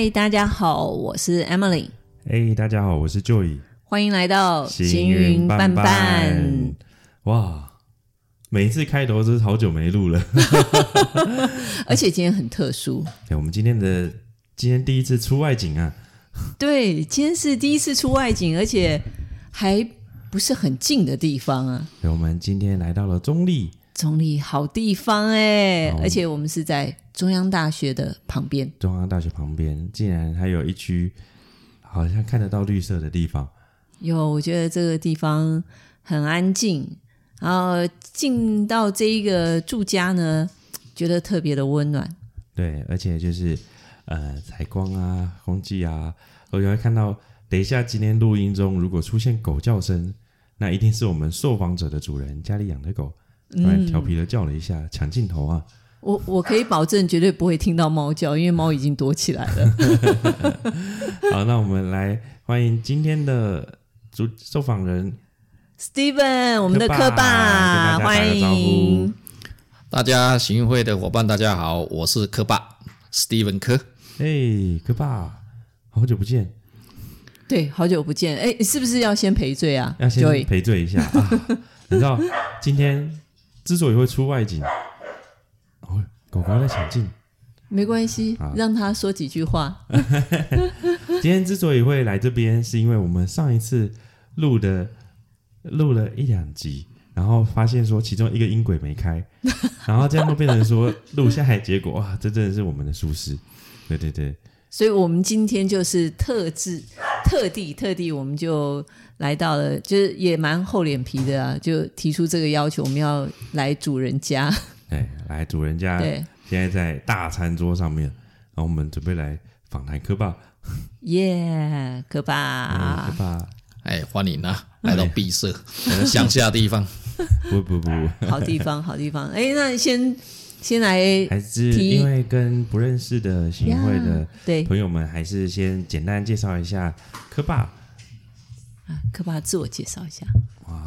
嗨，大家好，我是 Emily。哎，hey, 大家好，我是 Joy。欢迎来到行云伴伴。哇，每一次开头都是好久没录了，而且今天很特殊。对，我们今天的今天第一次出外景啊。对，今天是第一次出外景，而且还不是很近的地方啊。对，我们今天来到了中立。中立好地方哎，而且我们是在中央大学的旁边。中央大学旁边竟然还有一区好像看得到绿色的地方。有，我觉得这个地方很安静，然后进到这一个住家呢，觉得特别的温暖。对，而且就是呃采光啊，空气啊，我就会看到，等一下今天录音中如果出现狗叫声，那一定是我们受访者的主人家里养的狗。突然调皮的叫了一下，抢镜头啊！我我可以保证，绝对不会听到猫叫，因为猫已经躲起来了。好，那我们来欢迎今天的主受访人 Steven，我们的科爸，欢迎大家行运会的伙伴，大家好，我是科爸 Steven 柯。哎，柯爸，好久不见。对，好久不见。哎，是不是要先赔罪啊？要先赔罪一下啊！你知道今天。之所以会出外景，哦，狗狗在抢镜，没关系，好让他说几句话。今天之所以会来这边，是因为我们上一次录的录了一两集，然后发现说其中一个音轨没开，然后这样会变成说录下来，结果哇，这真的是我们的疏失。对对对，所以我们今天就是特制、特地、特地，我们就。来到了，就是也蛮厚脸皮的啊，就提出这个要求，我们要来主人家。哎，来主人家。对，现在在大餐桌上面，然后我们准备来访谈科爸。耶，科爸，科爸，哎，欢迎啊，来到敝社，乡下地方。不不不，好地方，好地方。哎，那先先来，还是因为跟不认识的行云会的对朋友们，还是先简单介绍一下科爸。柯爸自我介绍一下。哇，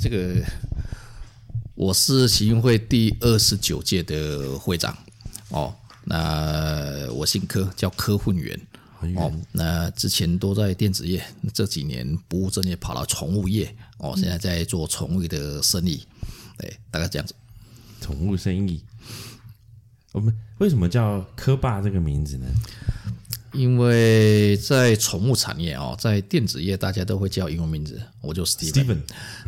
这个我是行云会第二十九届的会长哦。那我姓柯，叫柯混元哦。那之前都在电子业，这几年不务正业，跑到宠物业哦。现在在做宠物的生意，对，大概这样子。宠物生意，我们为什么叫柯爸这个名字呢？因为在宠物产业哦，在电子业大家都会叫英文名字，我就 Steven。Steven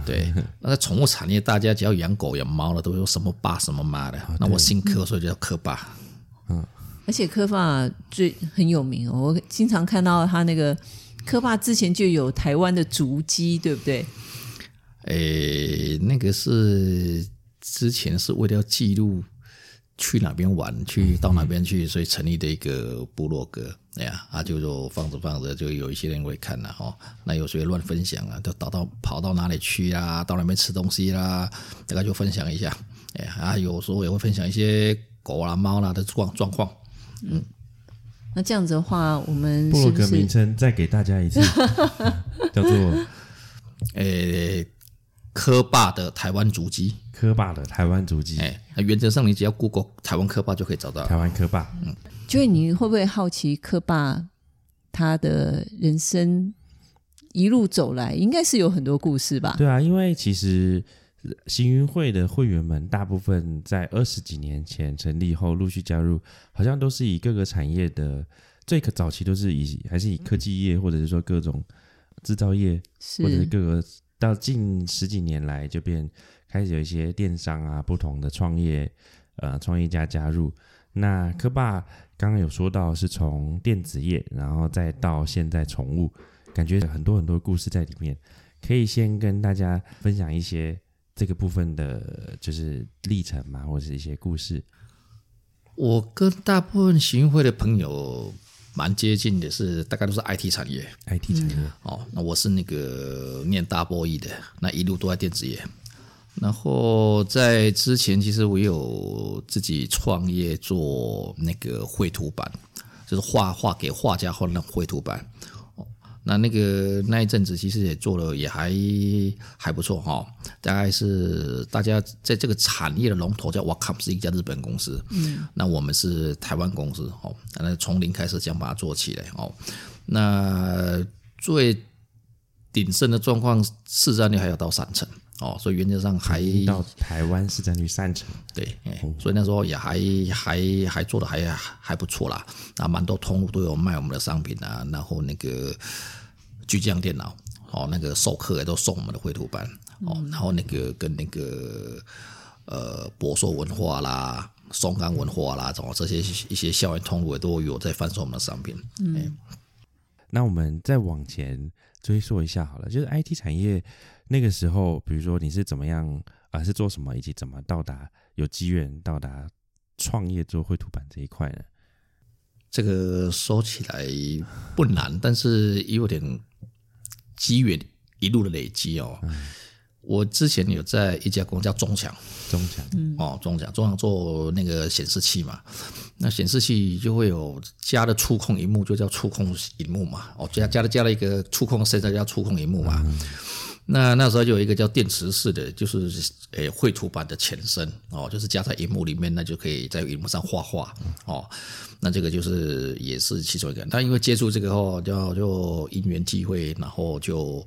对，那在宠物产业，大家只要养狗养猫了，都有什么爸什么妈的。那我姓柯，所以就叫柯爸。嗯，而且柯爸最很有名哦，我经常看到他那个柯爸之前就有台湾的足迹，对不对？诶，那个是之前是为了要记录。去哪边玩，去到哪边去，所以成立的一个部落格，哎呀，啊，就就放着放着，就有一些人会看了哦。那有时候乱分享啊，就跑到跑到哪里去啊，到哪边吃东西啦，大概就分享一下。哎呀，啊，有时候也会分享一些狗啦、猫啦的状状况。嗯，那这样子的话，我们部落格名称再给大家一次，叫做诶柯爸的台湾足迹。科霸的台湾足迹，哎，原则上你只要 Google 台湾科霸就可以找到。台湾科霸，嗯，就你会不会好奇科霸他的人生一路走来，应该是有很多故事吧？对啊，因为其实行云会的会员们大部分在二十几年前成立后陆续加入，好像都是以各个产业的最可早期都是以还是以科技业或者是说各种制造业，是或者是各个到近十几年来就变。开始有一些电商啊，不同的创业，呃，创业家加入。那科爸刚刚有说到是从电子业，然后再到现在宠物，感觉很多很多故事在里面。可以先跟大家分享一些这个部分的，就是历程嘛，或者是一些故事。我跟大部分行会的朋友蛮接近的，是大概都是 IT 产业，IT 产业。嗯、哦，那我是那个念大波艺的，那一路都在电子业。然后在之前，其实我有自己创业做那个绘图板，就是画画给画家画那绘图板。那那个那一阵子其实也做了，也还还不错哈。大概是大家在这个产业的龙头叫 Wacom，是一家日本公司。嗯，那我们是台湾公司哦，那从零开始想把它做起来哦。那最鼎盛的状况，市占率还要到三成。哦，所以原则上还到台湾市占率三成，对，所以那时候也还还还做的还还不错啦，啊，蛮多通路都有卖我们的商品啊，然后那个巨匠电脑，哦，那个授课也都送我们的绘图板，哦，然后那个跟那个呃博硕文化啦、松冈文化啦，什么这些一些校园通路也都有在贩售我们的商品。嗯，那我们再往前追溯一下好了，就是 IT 产业。那个时候，比如说你是怎么样啊？是做什么，以及怎么到达有机缘到达创业做绘图板这一块呢？这个说起来不难，但是也有点机缘一路的累积哦。嗯、我之前有在一家公司叫中强，中强哦，中强，中强做那个显示器嘛。那显示器就会有加的触控荧幕，就叫触控荧幕嘛。哦，加加了加了一个触控设置叫触控荧幕嘛。嗯那那时候就有一个叫电池式的，就是诶绘图板的前身哦，就是加在荧幕里面，那就可以在荧幕上画画哦。那这个就是也是其中一个。但因为接触这个后，就就因缘际会，然后就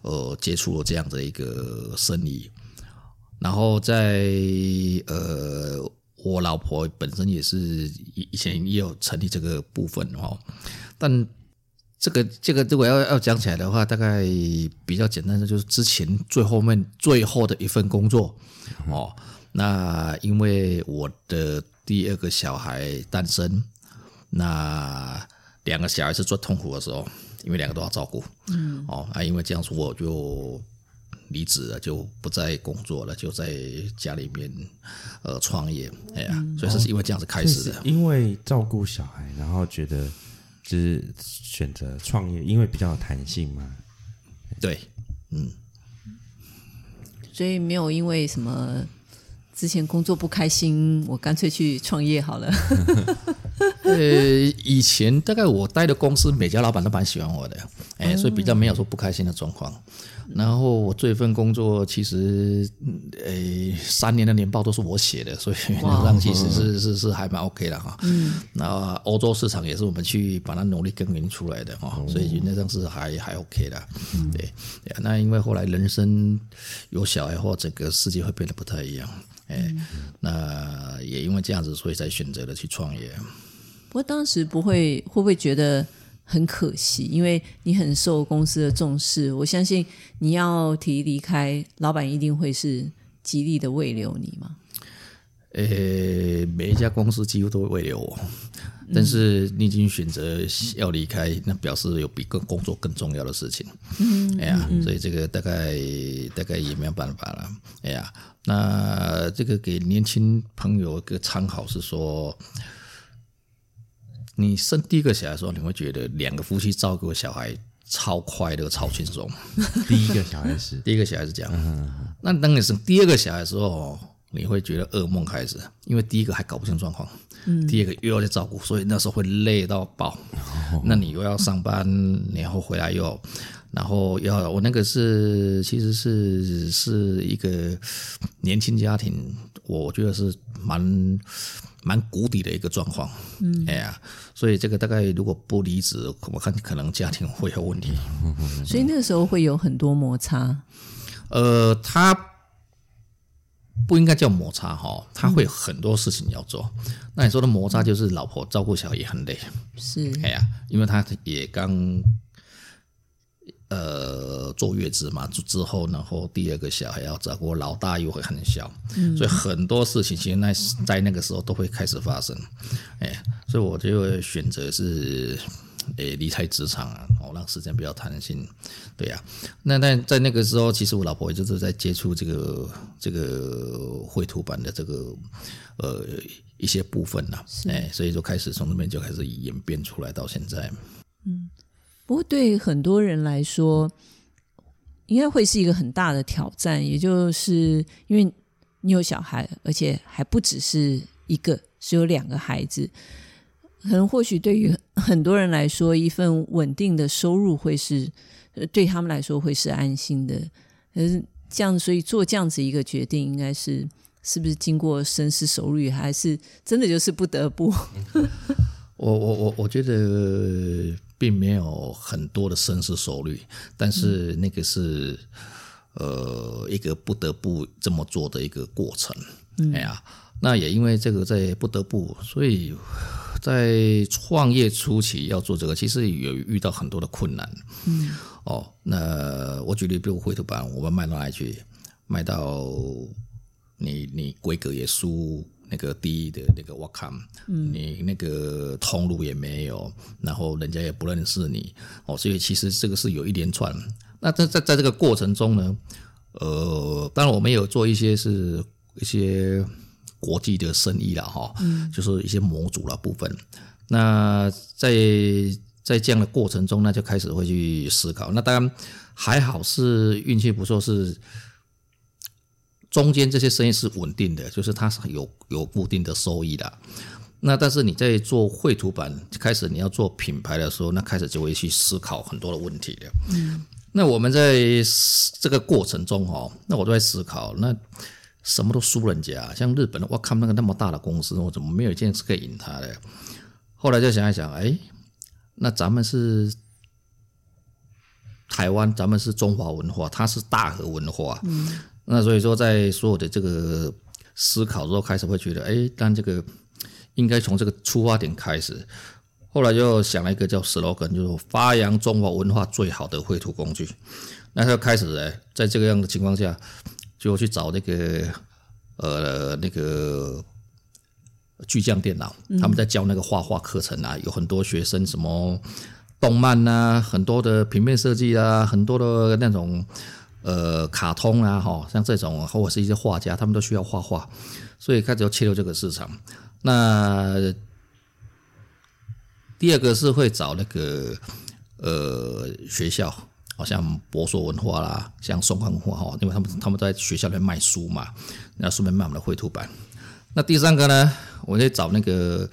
呃接触了这样的一个生意。然后在呃，我老婆本身也是以以前也有成立这个部分哦，但。这个这个如果要要讲起来的话，大概比较简单的就是之前最后面最后的一份工作哦。那因为我的第二个小孩诞生，那两个小孩是最痛苦的时候，因为两个都要照顾。嗯。哦啊，因为这样说我就离职了，就不再工作了，就在家里面呃创业。哎呀，所以这是因为这样子开始的。哦，因为照顾小孩，然后觉得。是选择创业，因为比较有弹性嘛。对，嗯，所以没有因为什么之前工作不开心，我干脆去创业好了。呃，以前大概我待的公司，每家老板都蛮喜欢我的，哎，所以比较没有说不开心的状况。然后我这份工作其实，诶，三年的年报都是我写的，所以原则上其实是是是还蛮 OK 的哈。嗯，那欧洲市场也是我们去把它努力耕耘出来的哈，所以原则上是还还 OK 的。对，那因为后来人生有小孩后，整个世界会变得不太一样。哎，那也因为这样子，所以才选择了去创业。不过当时不会会不会觉得？很可惜，因为你很受公司的重视，我相信你要提离开，老板一定会是极力的慰留你嘛。呃，每一家公司几乎都会慰留我，但是你已经选择要离开，那表示有比更工作更重要的事情。嗯，哎呀，所以这个大概大概也没有办法了。哎呀，那这个给年轻朋友一个参考是说。你生第一个小孩的时候，你会觉得两个夫妻照顾小孩超快乐、超轻松。第一个小孩是 第一个小孩是这样。嗯、那当你生第二个小孩的时候，你会觉得噩梦开始，因为第一个还搞不清状况，嗯、第二个又要去照顾，所以那时候会累到爆。哦、那你又要上班，然后回来又，然后要我那个是其实是是一个年轻家庭，我觉得是蛮。蛮谷底的一个状况，嗯，哎呀，所以这个大概如果不离职，我看可能家庭会有问题。所以那个时候会有很多摩擦。呃，他不应该叫摩擦哈，他会有很多事情要做。嗯、那你说的摩擦就是老婆照顾小孩也很累，是，哎呀，因为他也刚。呃，坐月子嘛，之后，然后第二个小孩要照顾，老大又会很小，嗯、所以很多事情其实那在那个时候都会开始发生，哎，所以我就会选择是，诶，离开职场啊，哦，让时间比较弹性，对呀、啊。那但在那个时候，其实我老婆也就是在接触这个这个绘图版的这个呃一些部分呐，是哎，所以就开始从那边就开始演变出来到现在，嗯。不过，对很多人来说，应该会是一个很大的挑战。也就是因为你有小孩，而且还不只是一个，是有两个孩子。可能或许对于很多人来说，一份稳定的收入会是对他们来说会是安心的。可是这样，所以做这样子一个决定，应该是是不是经过深思熟虑，还是真的就是不得不？我我我我觉得并没有很多的深思熟虑，但是那个是、嗯、呃一个不得不这么做的一个过程。嗯、哎呀，那也因为这个在不得不，所以。在创业初期要做这个，其实有遇到很多的困难。嗯，哦，那我举例，比如绘图板，我们卖到哪里去？卖到你你规格也输那个第一的那个 welcome，嗯，你那个通路也没有，然后人家也不认识你，哦，所以其实这个是有一连串。那在在在这个过程中呢，呃，当然我们有做一些是一些。国际的生意了哈，就是一些模组的部分。那在在这样的过程中，那就开始会去思考。那当然还好是运气不错，是中间这些生意是稳定的，就是它是有有固定的收益的。那但是你在做绘图板开始你要做品牌的时候，那开始就会去思考很多的问题了。嗯，那我们在这个过程中哈，那我都在思考那。什么都输人家，像日本，我看那个那么大的公司，我怎么没有一件事可以赢他的？后来就想一想，哎，那咱们是台湾，咱们是中华文化，它是大和文化，嗯，那所以说在所有的这个思考之后，开始会觉得，哎，但这个应该从这个出发点开始。后来就想了一个叫 slogan，就是发扬中华文化最好的绘图工具。那就开始哎，在这个样的情况下。就去找那个呃那个巨匠电脑，他们在教那个画画课程啊，有很多学生什么动漫啊，很多的平面设计啊，很多的那种呃卡通啊，哈，像这种或者是一些画家，他们都需要画画，所以开始要切入这个市场。那第二个是会找那个呃学校。好像博硕文化啦，像松汉文化哈，因为他们他们在学校里面卖书嘛，那顺便卖我们的绘图板。那第三个呢，我就找那个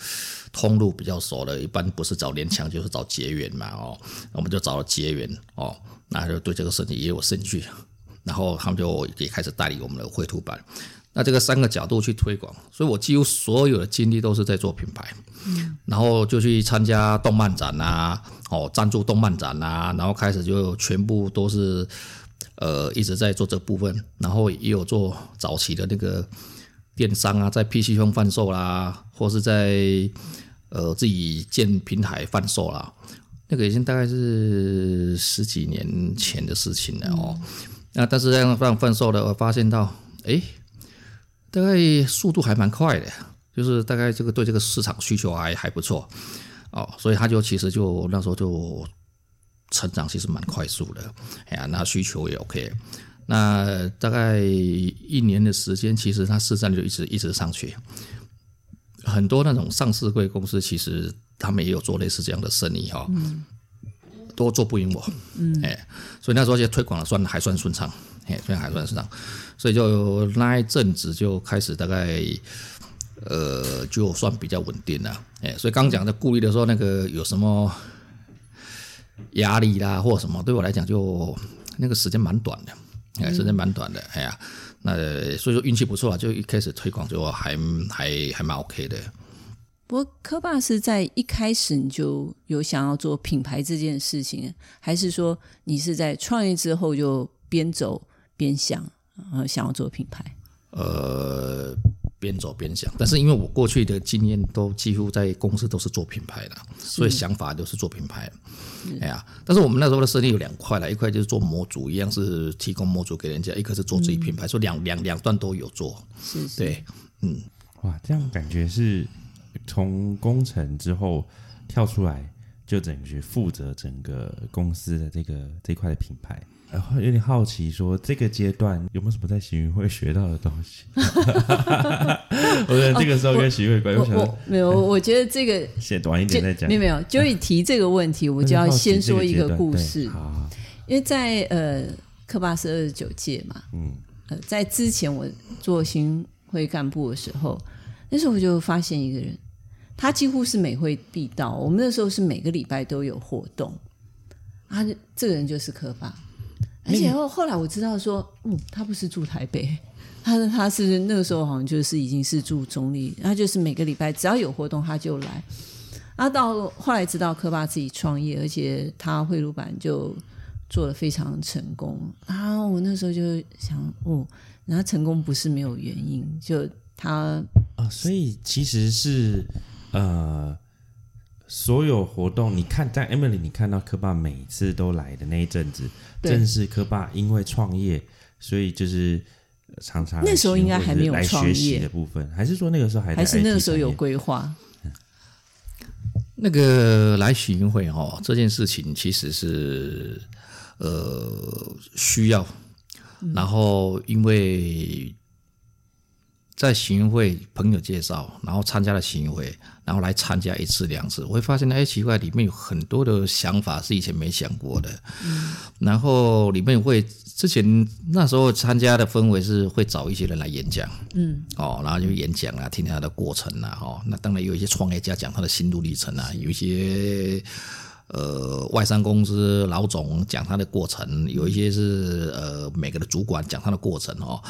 通路比较熟的，一般不是找联强就是找结缘嘛哦，我们就找了结缘哦，那就对这个事情也有兴趣，然后他们就也开始代理我们的绘图板。那这个三个角度去推广，所以我几乎所有的精力都是在做品牌，嗯，然后就去参加动漫展啊，哦，赞助动漫展啊，然后开始就全部都是，呃，一直在做这部分，然后也有做早期的那个电商啊，在 PC 上贩售啦，或是在呃自己建平台贩售啦，那个已经大概是十几年前的事情了哦。那但是让让贩贩售的，我发现到，哎。大概速度还蛮快的，就是大概这个对这个市场需求还还不错哦，所以他就其实就那时候就成长其实蛮快速的，哎呀，那需求也 OK，那大概一年的时间，其实它市占就一直一直上去，很多那种上市贵公司其实他们也有做类似这样的生意哈，都做不赢我，哎，所以那时候就推广了算还算顺畅。哎，这样还算顺畅，所以就那一阵子就开始大概，呃，就算比较稳定了。哎，所以刚讲的顾虑的时候，那个有什么压力啦，或什么，对我来讲就那个时间蛮短的，哎，时间蛮短的。哎呀，那所以说运气不错啊，就一开始推广就还还还蛮 OK 的。不过科霸是在一开始你就有想要做品牌这件事情，还是说你是在创业之后就边走？边想，呃，想要做品牌。呃，边走边想，但是因为我过去的经验都几乎在公司都是做品牌的，所以想法都是做品牌。哎呀，但是我们那时候的设定有两块了，一块就是做模组，一样是提供模组给人家；一个是做自己品牌，所以两两两段都有做。是是，对，嗯，哇，这样感觉是从工程之后跳出来，就等于负责整个公司的这个这块的品牌。然后有点好奇，说这个阶段有没有什么在行云会学到的东西？我觉得这个时候跟行云会关系，我，我，没有，我觉得这个写短一点再讲。没有没有，就一提这个问题，我就要先说一个故事。好，因为在呃科爸是二十九届嘛，嗯，呃，在之前我做行云会干部的时候，那时候我就发现一个人，他几乎是每会必到。我们那时候是每个礼拜都有活动，他这个人就是科巴，而且后后来我知道说，嗯，他不是住台北，他他是那个时候好像就是已经是住中立，他就是每个礼拜只要有活动他就来。啊，到后来知道科巴自己创业，而且他贿赂版就做的非常成功啊！我那时候就想，哦，那成功不是没有原因，就他啊、哦，所以其实是呃，所有活动，你看在 Emily，你看到科爸每次都来的那一阵子，正是科爸因为创业，所以就是常常那时候应该还没有创业。的部分，还是说那个时候还还是那个时候有规划。那个来喜运会哈，这件事情其实是呃需要，然后因为在喜运会朋友介绍，然后参加了喜运会，然后来参加一次两次，我会发现哎奇怪，里面有很多的想法是以前没想过的，然后里面会。之前那时候参加的氛围是会找一些人来演讲，嗯，哦，然后就演讲啊，听听他的过程啊，哈，那当然有一些创业家讲他的心路历程啊，有一些呃外商公司老总讲他的过程，有一些是呃每个的主管讲他的过程哦，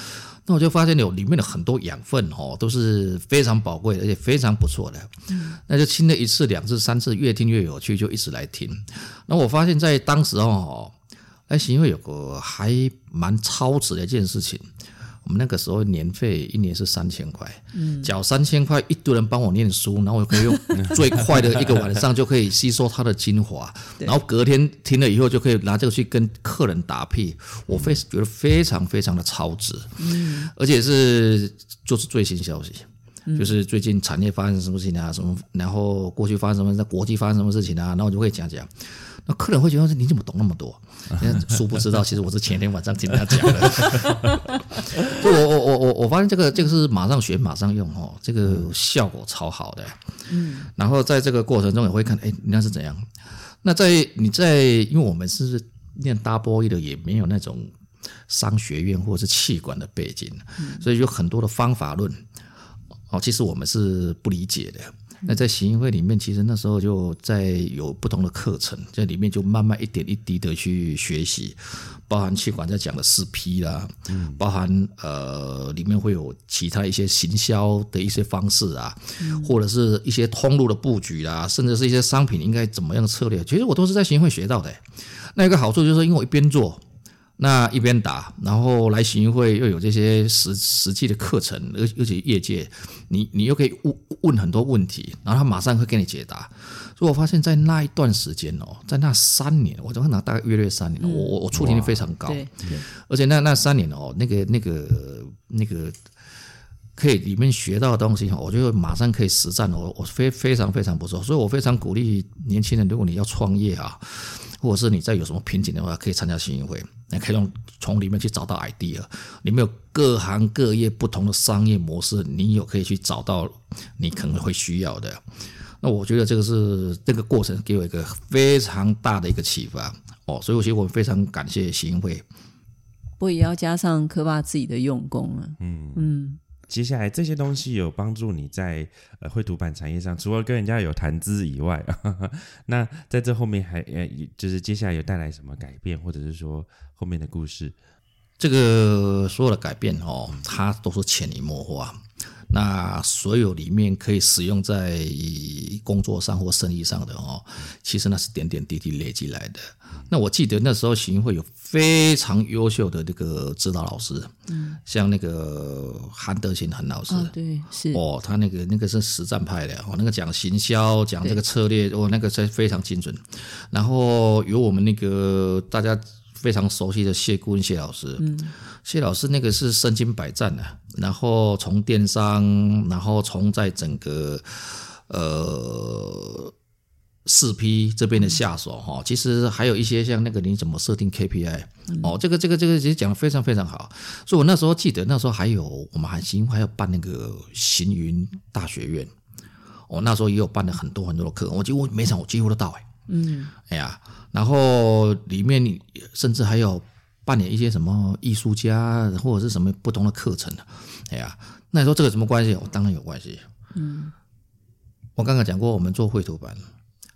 那我就发现有里面的很多养分哦，都是非常宝贵的，而且非常不错的，嗯，那就听了一次、两次、三次，越听越有趣，就一直来听。那我发现，在当时哦。哎，是因为有个还蛮超值的一件事情，我们那个时候年费一年是三千块，嗯，缴三千块，一堆人帮我念书，然后我可以用最快的一个晚上就可以吸收它的精华，然后隔天听了以后就可以拿这个去跟客人打屁，我非觉得非常非常的超值，嗯，而且是就是最新消息，就是最近产业发生什么事情啊，什么，然后过去发生什么，在国际发生什么事情啊，然后我就会讲讲。那客人会觉得说，你怎么懂那么多？殊不知道，其实我是前天晚上听他讲的。就我我我我我发现这个这个是马上学马上用哦，这个效果超好的。嗯。然后在这个过程中也会看，哎，那是怎样？那在你在，因为我们是念 double E 的，也没有那种商学院或者是气管的背景，所以有很多的方法论哦，其实我们是不理解的。那在行运会里面，其实那时候就在有不同的课程，在里面就慢慢一点一滴的去学习，包含气管在讲的四 P 啦，嗯，包含呃里面会有其他一些行销的一些方式啊，或者是一些通路的布局啦，甚至是一些商品应该怎么样的策略，其实我都是在行运会学到的。那一个好处就是因为我一边做。那一边打，然后来行运会又有这些实实际的课程，而而且业界，你你又可以问问很多问题，然后他马上会给你解答。所以我发现，在那一段时间哦，在那三年，我就看到大概约略三年，我我我触及率非常高，对，而且那那三年哦，那个那个那个可以里面学到的东西，我觉得马上可以实战，我我非非常非常不错，所以我非常鼓励年轻人，如果你要创业啊。或者是你再有什么瓶颈的话，可以参加行运会，你可以用从里面去找到 idea。里面有各行各业不同的商业模式，你有可以去找到你可能会需要的。那我觉得这个是这个过程给我一个非常大的一个启发哦，所以我觉得我非常感谢行运会。不过也要加上科爸自己的用功啊，嗯嗯。接下来这些东西有帮助你在呃绘图板产业上，除了跟人家有谈资以外，呵呵，那在这后面还呃，就是接下来有带来什么改变，或者是说后面的故事？这个所有的改变哦，它都是潜移默化。那所有里面可以使用在工作上或生意上的哦，其实那是点点滴滴累积来的。那我记得那时候行会有非常优秀的这个指导老师，嗯，像那个韩德勤韩老师，哦，对，是哦，他那个那个是实战派的哦，那个讲行销，讲这个策略，哦，那个是非常精准。然后有我们那个大家非常熟悉的谢顾问谢老师，嗯，谢老师那个是身经百战的，然后从电商，然后从在整个呃。四 P 这边的下手哈，其实还有一些像那个你怎么设定 KPI 哦，这个这个这个其实讲的非常非常好。所以我那时候记得那时候还有我们还行还要办那个行云大学院，哦，那时候也有办了很多很多的课，我几乎每场我几乎都到哎，嗯，哎呀，然后里面甚至还有扮演一些什么艺术家或者是什么不同的课程，哎呀，那你说这个什么关系？我当然有关系，嗯。我刚刚讲过，我们做绘图板，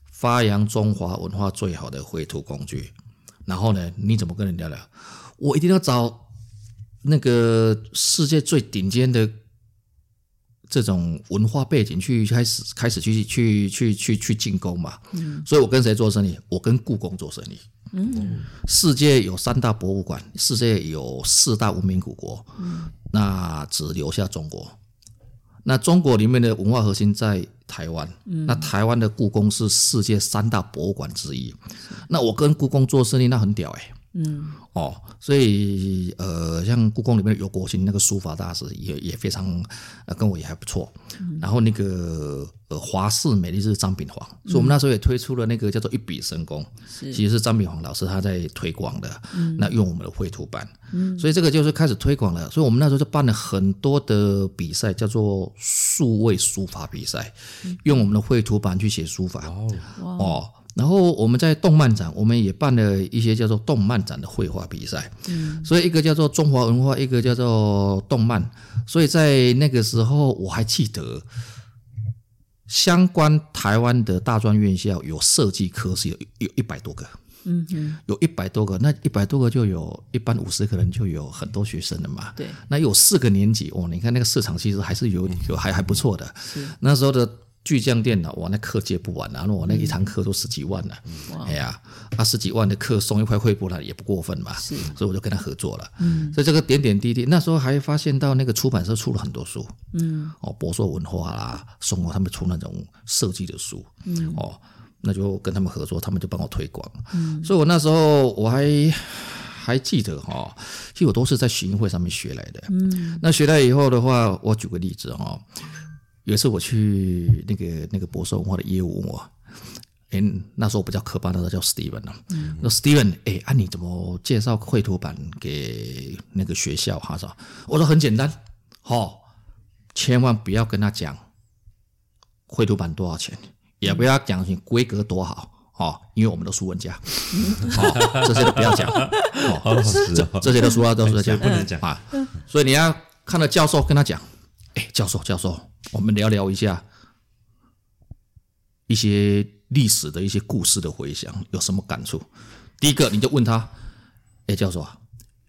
发扬中华文化最好的绘图工具。然后呢，你怎么跟人聊聊？我一定要找那个世界最顶尖的这种文化背景去开始开始去去去去去进攻嘛。嗯，所以我跟谁做生意？我跟故宫做生意。嗯，世界有三大博物馆，世界有四大文明古国。嗯，那只留下中国。那中国里面的文化核心在台湾，嗯、那台湾的故宫是世界三大博物馆之一。那我跟故宫做生意，那很屌哎、欸。嗯，哦，所以呃，像故宫里面有国兴那个书法大师也也非常，呃，跟我也还不错。嗯、然后那个呃华氏美丽是张炳煌，嗯、所以我们那时候也推出了那个叫做一笔神功，其实是张炳煌老师他在推广的。嗯、那用我们的绘图板，嗯、所以这个就是开始推广了。所以我们那时候就办了很多的比赛，叫做数位书法比赛，嗯、用我们的绘图板去写书法。哦。哦然后我们在动漫展，我们也办了一些叫做动漫展的绘画比赛。嗯，所以一个叫做中华文化，一个叫做动漫。所以在那个时候，我还记得相关台湾的大专院校有设计科是有有一百多个。嗯嗯，有一百多个，那一百多个就有一般五十个人就有很多学生了嘛。对，那有四个年级哦，你看那个市场其实还是有有还还不错的。是那时候的。巨匠电脑，哇，那课接不完啊！那我那一堂课都十几万呢，哎呀，啊十几万的课送一块惠布了也不过分嘛。是，所以我就跟他合作了。嗯，所以这个点点滴滴，那时候还发现到那个出版社出了很多书。嗯，哦，博硕文化啦，送我他们出那种设计的书。嗯，哦，那就跟他们合作，他们就帮我推广。嗯，所以我那时候我还还记得哈，其实我都是在学英会上面学来的。嗯，那学来以后的话，我举个例子哈。有一次我去那个那个博硕文化的业务问我，哎，那时候我比较科班，那时候叫 Steven 呢。嗯，说 Steven，哎，啊你怎么介绍绘图板给那个学校哈？说，我说很简单，哦，千万不要跟他讲绘图板多少钱，也不要讲你规格多好，哦，因为我们都书文家，哦，这些都不要讲，哦，这这些的书啊都是讲不能讲啊，所以你要看到教授跟他讲。哎，教授，教授，我们聊聊一下一些历史的一些故事的回响，有什么感触？第一个，你就问他，哎，教授啊，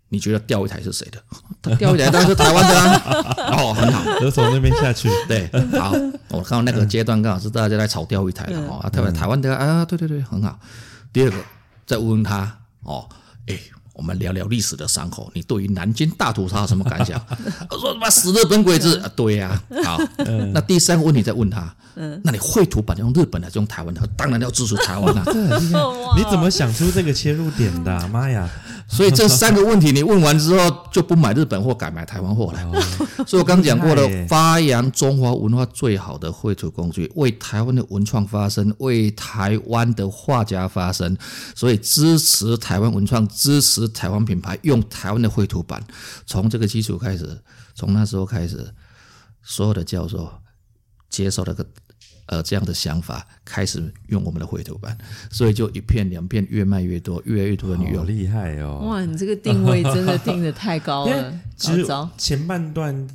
你觉得钓鱼台是谁的？他 钓鱼台当然是台湾的啊。哦，很好，就从那边下去。对，好，我看到那个阶段刚好是大家在炒钓鱼台了哦，台湾台湾的啊，对对对，很好。第二个，再问问他，哦，哎。我们聊聊历史的伤口。你对于南京大屠杀有什么感想？我说他妈死日本鬼子！啊对呀、啊，好。嗯、那第三个问题再问他。嗯，那你绘图板用日本的，还是用台湾的？当然要支持台湾了、啊。你怎么想出这个切入点的、啊？妈呀！所以这三个问题你问完之后，就不买日本货，改买台湾货了。哦、所以我刚讲过了，发扬中华文化最好的绘图工具，为台湾的文创发声，为台湾的画家发声。所以支持台湾文创，支持台湾品牌，用台湾的绘图板。从这个基础开始，从那时候开始，所有的教授接受了个。呃，这样的想法开始用我们的绘图板，所以就一片两片越卖越多，越来越多的女友，厉害哦！哇，你这个定位真的定得太高了。其实前半段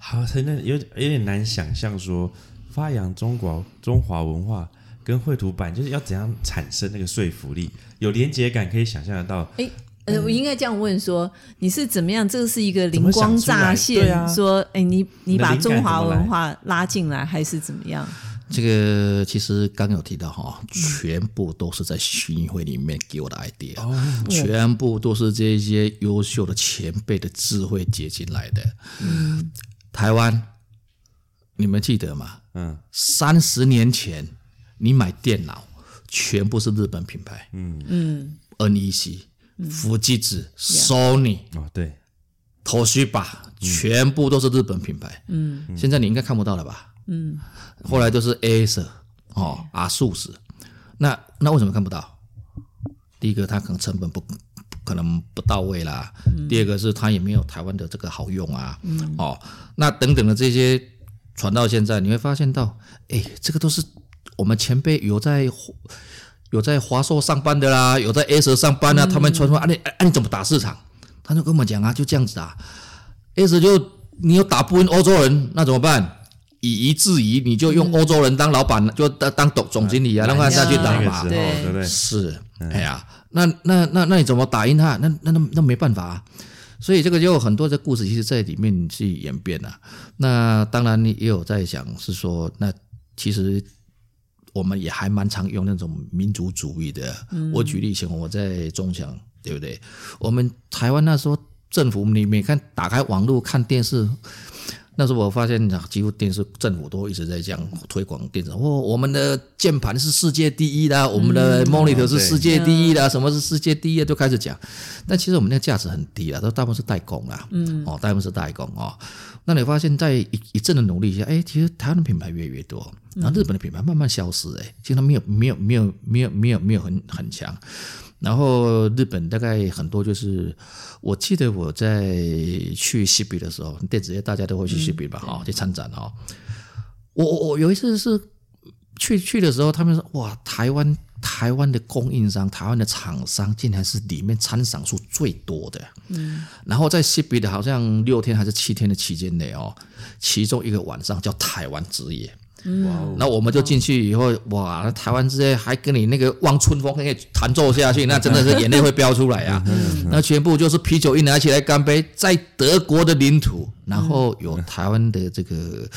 好像有有点难想象，说发扬中国中华文化跟绘图板就是要怎样产生那个说服力，有连接感，可以想象得到。哎呃，我应该这样问说，你是怎么样？这个是一个灵光乍现，说，哎，你你把中华文化拉进来，还是怎么样？这个其实刚有提到哈，全部都是在训练会里面给我的 idea，、哦、全部都是这些优秀的前辈的智慧结晶来的。嗯、台湾，你们记得吗？嗯，三十年前你买电脑全部是日本品牌，嗯。嗯，NEC、富士子、Sony，哦对，Toshiba，全部都是日本品牌。嗯，现在你应该看不到了吧？嗯，后来都是 Acer 哦，ASUS，那那为什么看不到？第一个，它可能成本不可能不到位啦；嗯、第二个是它也没有台湾的这个好用啊。嗯、哦，那等等的这些传到现在，你会发现到，哎，这个都是我们前辈有在有在华硕上班的啦，有在 Acer 上班啊，嗯、他们传说啊，你啊你怎么打市场？他就跟我们讲啊，就这样子啊，Acer 就你又打不赢欧洲人，那怎么办？以夷制夷，你就用欧洲人当老板，就当当总总经理啊，让他下去打嘛。对对不对？是，哎呀，那那那那你怎么打赢他？那那那那没办法啊。所以这个就有很多的故事，其实在里面去演变了。那当然你也有在想，是说那其实我们也还蛮常用那种民族主义的。我举例以前我在中强，对不对？我们台湾那时候政府，你每看打开网络看电视。那时候我发现，几乎电视政府都一直在讲推广电视。哦，我们的键盘是世界第一的，我们的 monitor 是世界第一的，什么是世界第一的，就开始讲。但其实我们那个价值很低啊，都大部分是代工啊。嗯，哦，大部分是代工哦。那你发现，在一一阵的努力下，哎，其实台湾的品牌越来越多，然后日本的品牌慢慢消失，哎，其实它没有没有没有没有没有没有很很强。然后日本大概很多就是，我记得我在去西比的时候，电子业大家都会去西比吧，哈、嗯，去参展哈。我我我有一次是去去的时候，他们说哇，台湾台湾的供应商，台湾的厂商，竟然是里面参展数最多的。嗯。然后在西比的好像六天还是七天的期间内哦，其中一个晚上叫台湾之夜。嗯，那我们就进去以后，哇，那台湾之些还跟你那个望春风可以弹奏下去，那真的是眼泪会飙出来啊！那全部就是啤酒一拿起来干杯，在德国的领土，然后有台湾的这个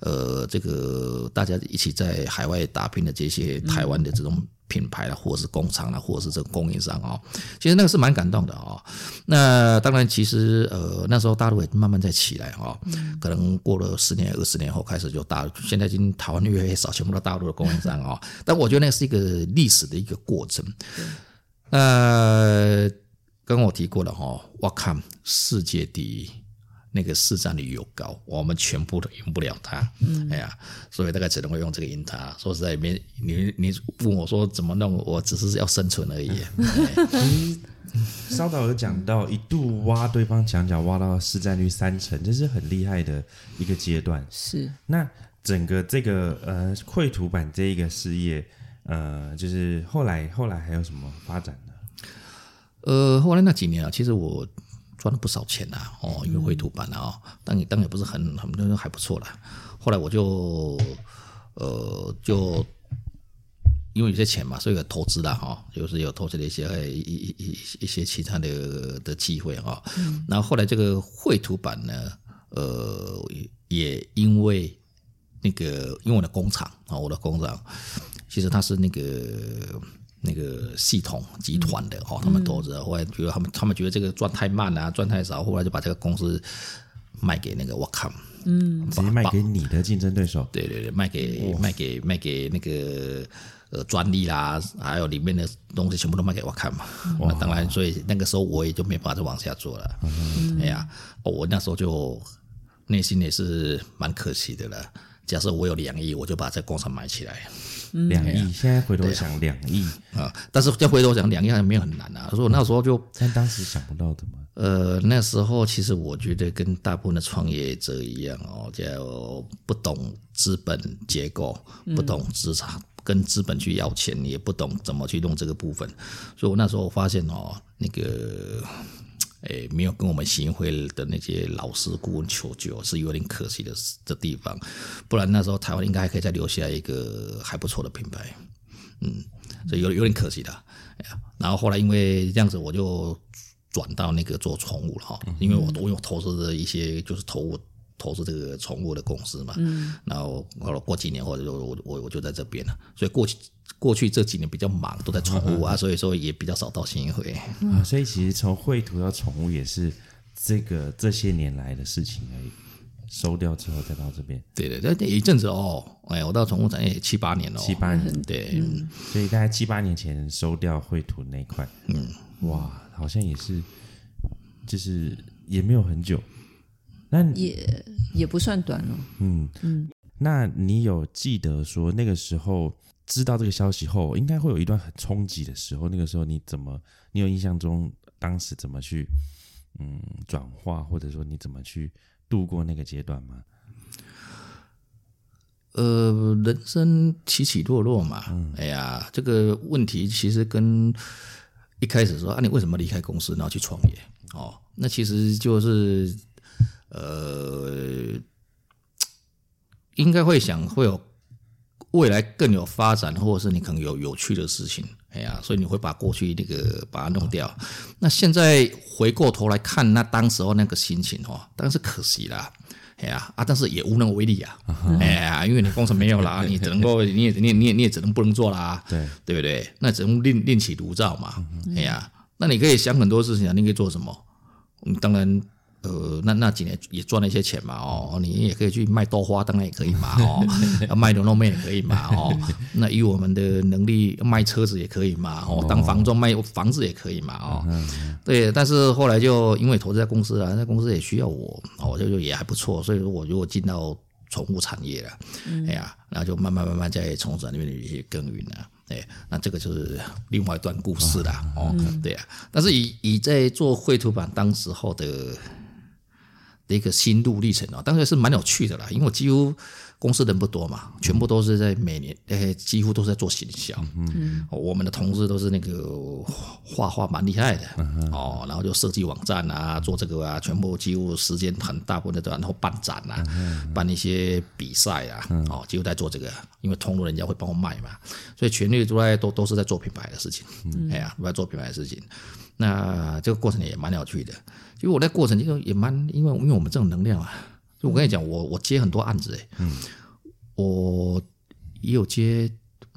呃这个大家一起在海外打拼的这些台湾的这种。品牌啦，或者是工厂啦，或者是这个供应商啊，其实那个是蛮感动的啊。那当然，其实呃那时候大陆也慢慢在起来哈，可能过了十年、二十年后开始就大，现在已经台湾越来越少，全部都大陆的供应商啊。但我觉得那是一个历史的一个过程。呃，刚刚我提过了哈，我看世界第一。那个市占率又高，我们全部都赢不了它。嗯，哎呀，所以大概只能会用这个赢他。说实在，没你你问我说怎么弄，我只是要生存而已。稍早有讲到一度挖对方墙角，挖到市占率三成，这是很厉害的一个阶段。是。那整个这个呃绘图板这一个事业，呃，就是后来后来还有什么发展呢？呃，后来那几年啊，其实我。赚了不少钱呐，哦，因为绘图板啊，当然当然也不是很很多人还不错啦。后来我就呃就因为有些钱嘛，所以有投资了哈，就是有投资了一些一一一一些其他的的机会哈。然后后来这个绘图板呢，呃，也因为那个因为我的工厂啊，我的工厂其实它是那个。那个系统集团的哦，他们投资，后来觉得他们他们觉得这个赚太慢啊，赚太少，后来就把这个公司卖给那个 Wacom，嗯，直接卖给你的竞争对手，对对对，卖给卖给卖给那个呃专利啦，还有里面的东西全部都卖给 Wacom 嘛，那当然，所以那个时候我也就没办法再往下做了，哎呀，我那时候就内心也是蛮可惜的了。假设我有两亿，我就把这工厂买起来。两亿，嗯、现在回头想两亿啊，但是再回头想两亿还没有很难啊。所以我那时候就，但当时想不到的嘛。呃，那时候其实我觉得跟大部分的创业者一样哦，就不懂资本结构，不懂资产，跟资本去要钱，也不懂怎么去弄这个部分。所以我那时候发现哦，那个。哎，没有跟我们行会的那些老师顾问求救，是有点可惜的的地方。不然那时候台湾应该还可以再留下一个还不错的品牌，嗯，所以有有点可惜的。然后后来因为这样子，我就转到那个做宠物了哈，因为我都有投资的一些就是投物。投资这个宠物的公司嘛，嗯，然后过几年后就我我我就在这边了，所以过去过去这几年比较忙，都在宠物啊，所以说也比较少到信义会。啊，所以其实从绘图到宠物也是这个这些年来的事情而已，收掉之后再到这边，对对对，一阵子哦，哎，我到宠物展也七八年了，七八年，对，嗯，所以大概七八年前收掉绘图那一块，嗯，哇，好像也是，就是也没有很久。那也也不算短了。嗯。嗯，那你有记得说那个时候知道这个消息后，应该会有一段很冲击的时候。那个时候你怎么？你有印象中当时怎么去嗯转化，或者说你怎么去度过那个阶段吗？呃，人生起起落落嘛。嗯，哎呀，这个问题其实跟一开始说啊，你为什么离开公司然后去创业？哦，那其实就是。呃，应该会想会有未来更有发展，或者是你可能有有趣的事情，哎呀，所以你会把过去那个把它弄掉。那现在回过头来看，那当时候那个心情哦，当然是可惜啦。哎呀啊，但是也无能为力啊！哎呀，因为你工程没有了，你只能够，你也你也你也你也只能不能做啦，对对不对？那只能另另起炉灶嘛。哎呀，那你可以想很多事情啊，你可以做什么？你当然。呃，那那几年也赚了一些钱嘛，哦，你也可以去卖豆花，当然也可以嘛，哦，卖牛肉面也可以嘛，哦，那以我们的能力卖车子也可以嘛，哦，当房仲卖房子也可以嘛，哦，对，但是后来就因为投资在公司啊，那公司也需要我，哦，就就也还不错，所以说我如果进到宠物产业了，哎呀，然后就慢慢慢慢在宠物产业里面去耕耘了，哎，那这个就是另外一段故事啦，哦，对啊，但是以以在做绘图板当时候的。的一个心路历程啊，当然是蛮有趣的啦，因为我几乎公司人不多嘛，全部都是在每年，诶，几乎都是在做行销。嗯，我们的同事都是那个画画蛮厉害的哦，然后就设计网站啊，做这个啊，全部几乎时间很大部分都然后办展啊，办一些比赛啊，哦，几乎在做这个，因为通路人家会帮我卖嘛，所以全力都在都都是在做品牌的事情。哎呀，都在做品牌的事情，那这个过程也蛮有趣的。因为我在过程中也蛮，因为因为我们这种能量啊，就我跟你讲，我我接很多案子诶，嗯，我也有接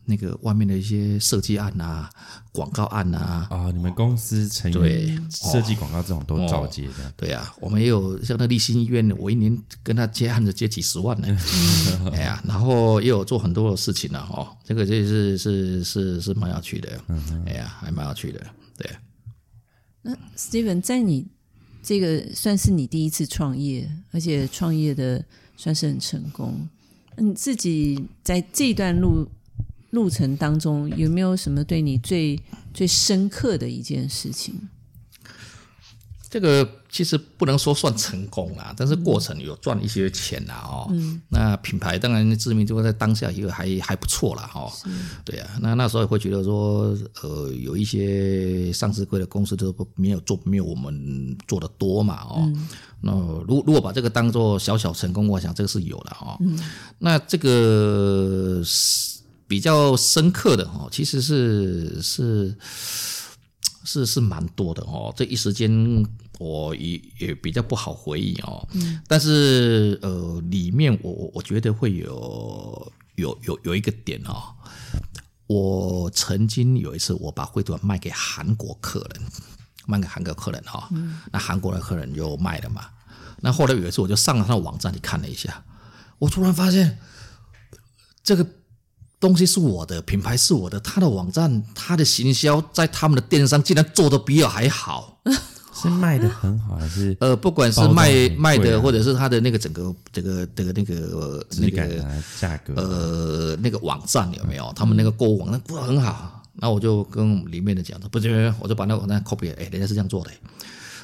那个外面的一些设计案啊、广告案啊。啊，你们公司成员对设计广告这种都照接的？对啊，我们也有像那立新医院，我一年跟他接案子接几十万呢。哎呀，然后也有做很多的事情呢，哦，这个就是是是是蛮有趣的，哎呀，还蛮有趣的，对。那 Steven 在你。这个算是你第一次创业，而且创业的算是很成功。你自己在这段路路程当中，有没有什么对你最最深刻的一件事情？这个其实不能说算成功啊，但是过程有赚一些钱啦哦。嗯。那品牌当然知名度在当下一个还还不错啦哈。是。对啊，那那时候也会觉得说，呃，有一些上市贵的公司都没有做，没有我们做的多嘛哦。嗯。那如如果把这个当做小小成功，我想这个是有的哈。嗯。那这个比较深刻的哈，其实是是。是是蛮多的哦，这一时间我也也比较不好回忆哦。嗯。但是呃，里面我我我觉得会有有有有一个点哦。我曾经有一次我把绘图板卖给韩国客人，卖给韩国客人哈。嗯。那韩国的客人就卖了嘛。那后来有一次我就上了他的网站去看了一下，我突然发现这个。东西是我的，品牌是我的，他的网站、他的行销在他们的电商竟然做的比我还好，是卖的很好还是？呃，不管是卖卖的，或者是他的那个整个这个这个那个那个价格，呃，那个网站有没有？他们那个购物网站做的很好，那我就跟里面的讲，不是，我就把那个网站 copy，哎，人家是这样做的，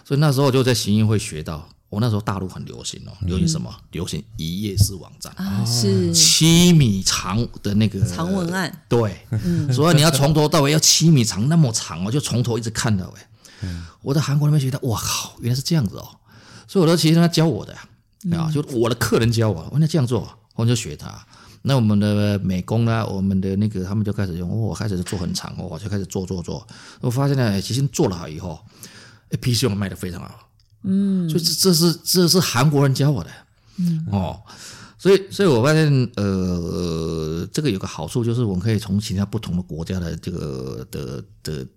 所以那时候我就在行运会学到。我那时候大陆很流行哦，流行什么？流行一页式网站啊，是七米长的那个长文案。对，所以你要从头到尾要七米长那么长，哦就从头一直看到尾。我在韩国那边觉得，哇靠，原来是这样子哦。所以我都其实他教我的啊，就我的客人教我，我那这样做，我就学他。那我们的美工呢，我们的那个他们就开始用，我开始做很长，我就开始做做做。我发现呢，其实做了好以后，PC 用卖的非常好。嗯，所以这这是这是韩国人教我的，嗯。哦，所以所以我发现呃，这个有个好处就是我们可以从其他不同的国家的这个的的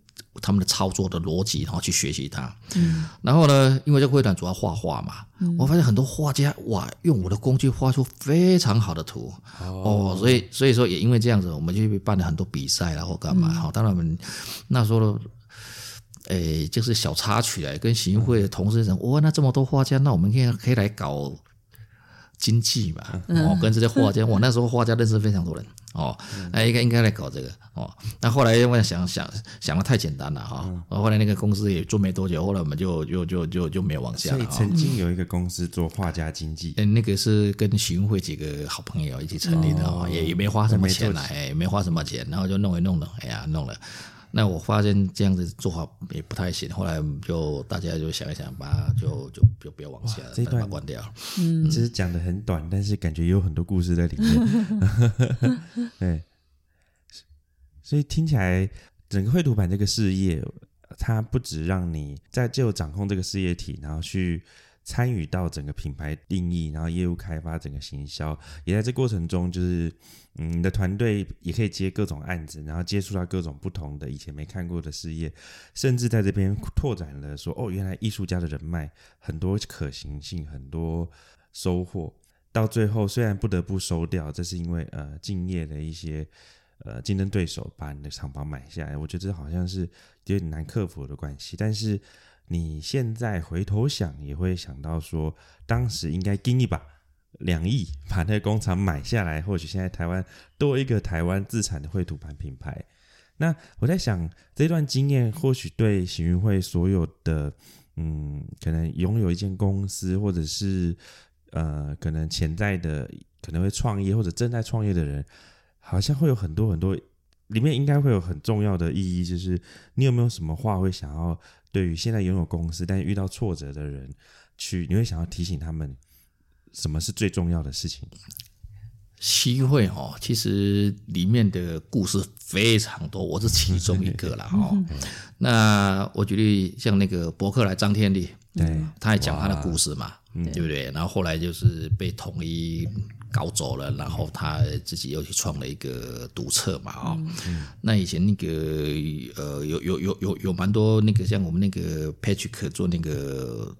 他们的操作的逻辑，然后去学习它。嗯，然后呢，因为这个绘图主要画画嘛，嗯、我发现很多画家哇，用我的工具画出非常好的图。哦，哦，所以所以说也因为这样子，我们就办了很多比赛然后干嘛？好、嗯，当然我们那时候。诶，就是小插曲来跟行会的同事讲，哇，那这么多画家，那我们可以可以来搞经济嘛？哦，跟这些画家，我那时候画家认识非常多人哦，那应该应该来搞这个哦。那后来因为想想想的太简单了哈，后来那个公司也做没多久，后来我们就就就就就没有往下。所以曾经有一个公司做画家经济，嗯，那个是跟行会几个好朋友一起成立的哦，也也没花什么钱来，也没花什么钱，然后就弄一弄了，哎呀，弄了。那我发现这样子做法也不太行，后来就大家就想一想，把它就就就不要往下，这段把它关掉。嗯，其实讲的很短，但是感觉有很多故事在里面。对，所以听起来整个绘图板这个事业，它不止让你在就掌控这个事业体，然后去。参与到整个品牌定义，然后业务开发，整个行销，也在这过程中，就是嗯，你的团队也可以接各种案子，然后接触到各种不同的以前没看过的事业，甚至在这边拓展了说，哦，原来艺术家的人脉很多可行性，很多收获。到最后虽然不得不收掉，这是因为呃，敬业的一些呃竞争对手把你的厂房买下来，我觉得这好像是有点难克服的关系，但是。你现在回头想，也会想到说，当时应该盯一把两亿把那个工厂买下来，或许现在台湾多一个台湾自产的绘图板品牌。那我在想，这段经验或许对喜云会所有的，嗯，可能拥有一间公司，或者是呃，可能潜在的可能会创业或者正在创业的人，好像会有很多很多，里面应该会有很重要的意义，就是你有没有什么话会想要？对于现在拥有公司但是遇到挫折的人，去你会想要提醒他们什么是最重要的事情？机会哦，其实里面的故事非常多，我是其中一个了哈。那我觉得像那个博客来张天力，对，他也讲他的故事嘛，对不对？然后后来就是被统一。搞走了，然后他自己又去创了一个独册嘛，啊、哦，嗯、那以前那个呃，有有有有有蛮多那个像我们那个 Patrick 做那个。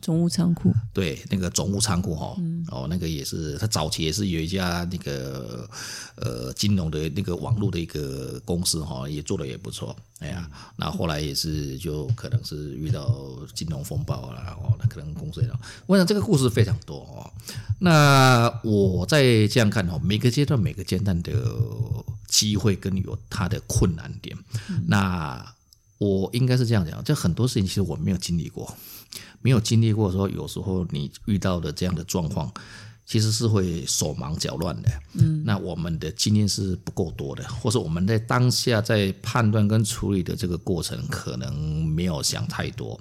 总务仓库，对，那个总务仓库哈，嗯、哦，那个也是，他早期也是有一家那个呃金融的那个网络的一个公司哈，也做的也不错，哎呀，那后，后来也是就可能是遇到金融风暴了，哦，那可能公司也，我想这个故事非常多哦。那我在这样看哦，每个阶段每个阶段的机会跟有它的困难点，嗯、那我应该是这样讲，就很多事情其实我没有经历过。没有经历过的时候，有时候你遇到的这样的状况，其实是会手忙脚乱的。嗯，那我们的经验是不够多的，或者我们在当下在判断跟处理的这个过程，可能没有想太多。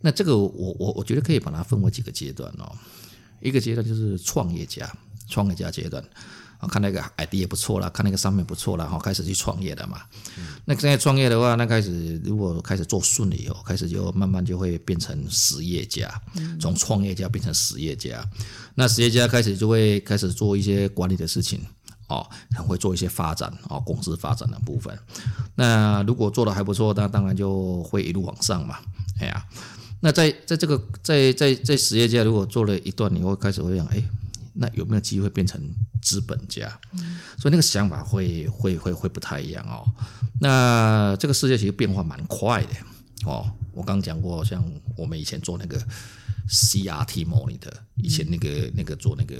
那这个我我我觉得可以把它分为几个阶段哦。一个阶段就是创业家，创业家阶段。看那个 idea 不错啦，看那个商品不错啦，哈，开始去创业了嘛。嗯、那现在创业的话，那开始如果开始做顺了以后，开始就慢慢就会变成实业家，从创业家变成实业家。那实业家开始就会开始做一些管理的事情，哦，很会做一些发展，哦，公司发展的部分。那如果做的还不错，那当然就会一路往上嘛。哎呀，那在在这个在在在实业家如果做了一段以后，开始会想，哎。那有没有机会变成资本家？嗯、所以那个想法会会会会不太一样哦。那这个世界其实变化蛮快的哦。我刚讲过，像我们以前做那个 CRT monitor，以前那个那个做那个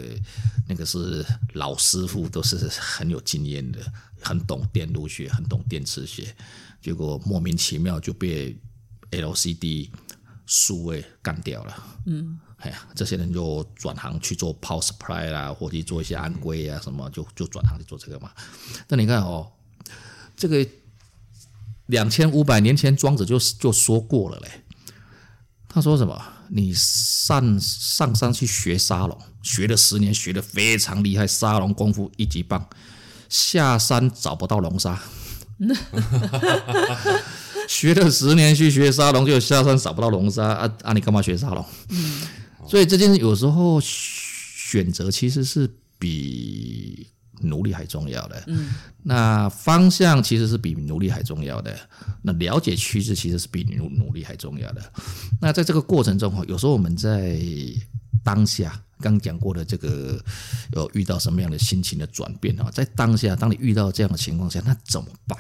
那个是老师傅，都是很有经验的，很懂电路学，很懂电磁学，结果莫名其妙就被 LCD 数位干掉了。嗯。哎呀，这些人就转行去做 power supply 啦，或者做一些安规啊什么，就就转行去做这个嘛。那你看哦，这个两千五百年前庄子就就说过了嘞。他说什么？你上上山去学沙龙，学了十年，学得非常厉害，沙龙功夫一级棒。下山找不到龙沙，学了十年去学沙龙，就下山找不到龙沙啊啊！你干嘛学沙龙？所以这件事有时候选择其实是比努力还重要的。嗯，那方向其实是比努力还重要的。那了解趋势其实是比努努力还重要的。那在这个过程中哈，有时候我们在当下刚讲过的这个有遇到什么样的心情的转变啊，在当下当你遇到这样的情况下，那怎么办？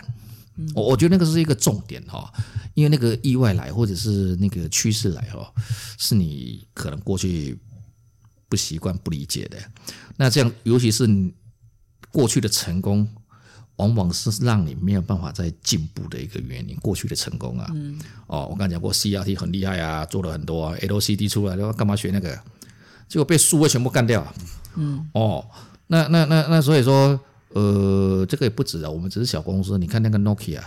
我我觉得那个是一个重点哈，因为那个意外来或者是那个趋势来哈，是你可能过去不习惯、不理解的。那这样，尤其是过去的成功，往往是让你没有办法再进步的一个原因。过去的成功啊，哦，我刚才讲过，CRT 很厉害啊，做了很多啊，LCD 出来了，干嘛学那个？结果被数位全部干掉。嗯，哦，那那那那，所以说。呃，这个也不止啊，我们只是小公司。你看那个 Nokia，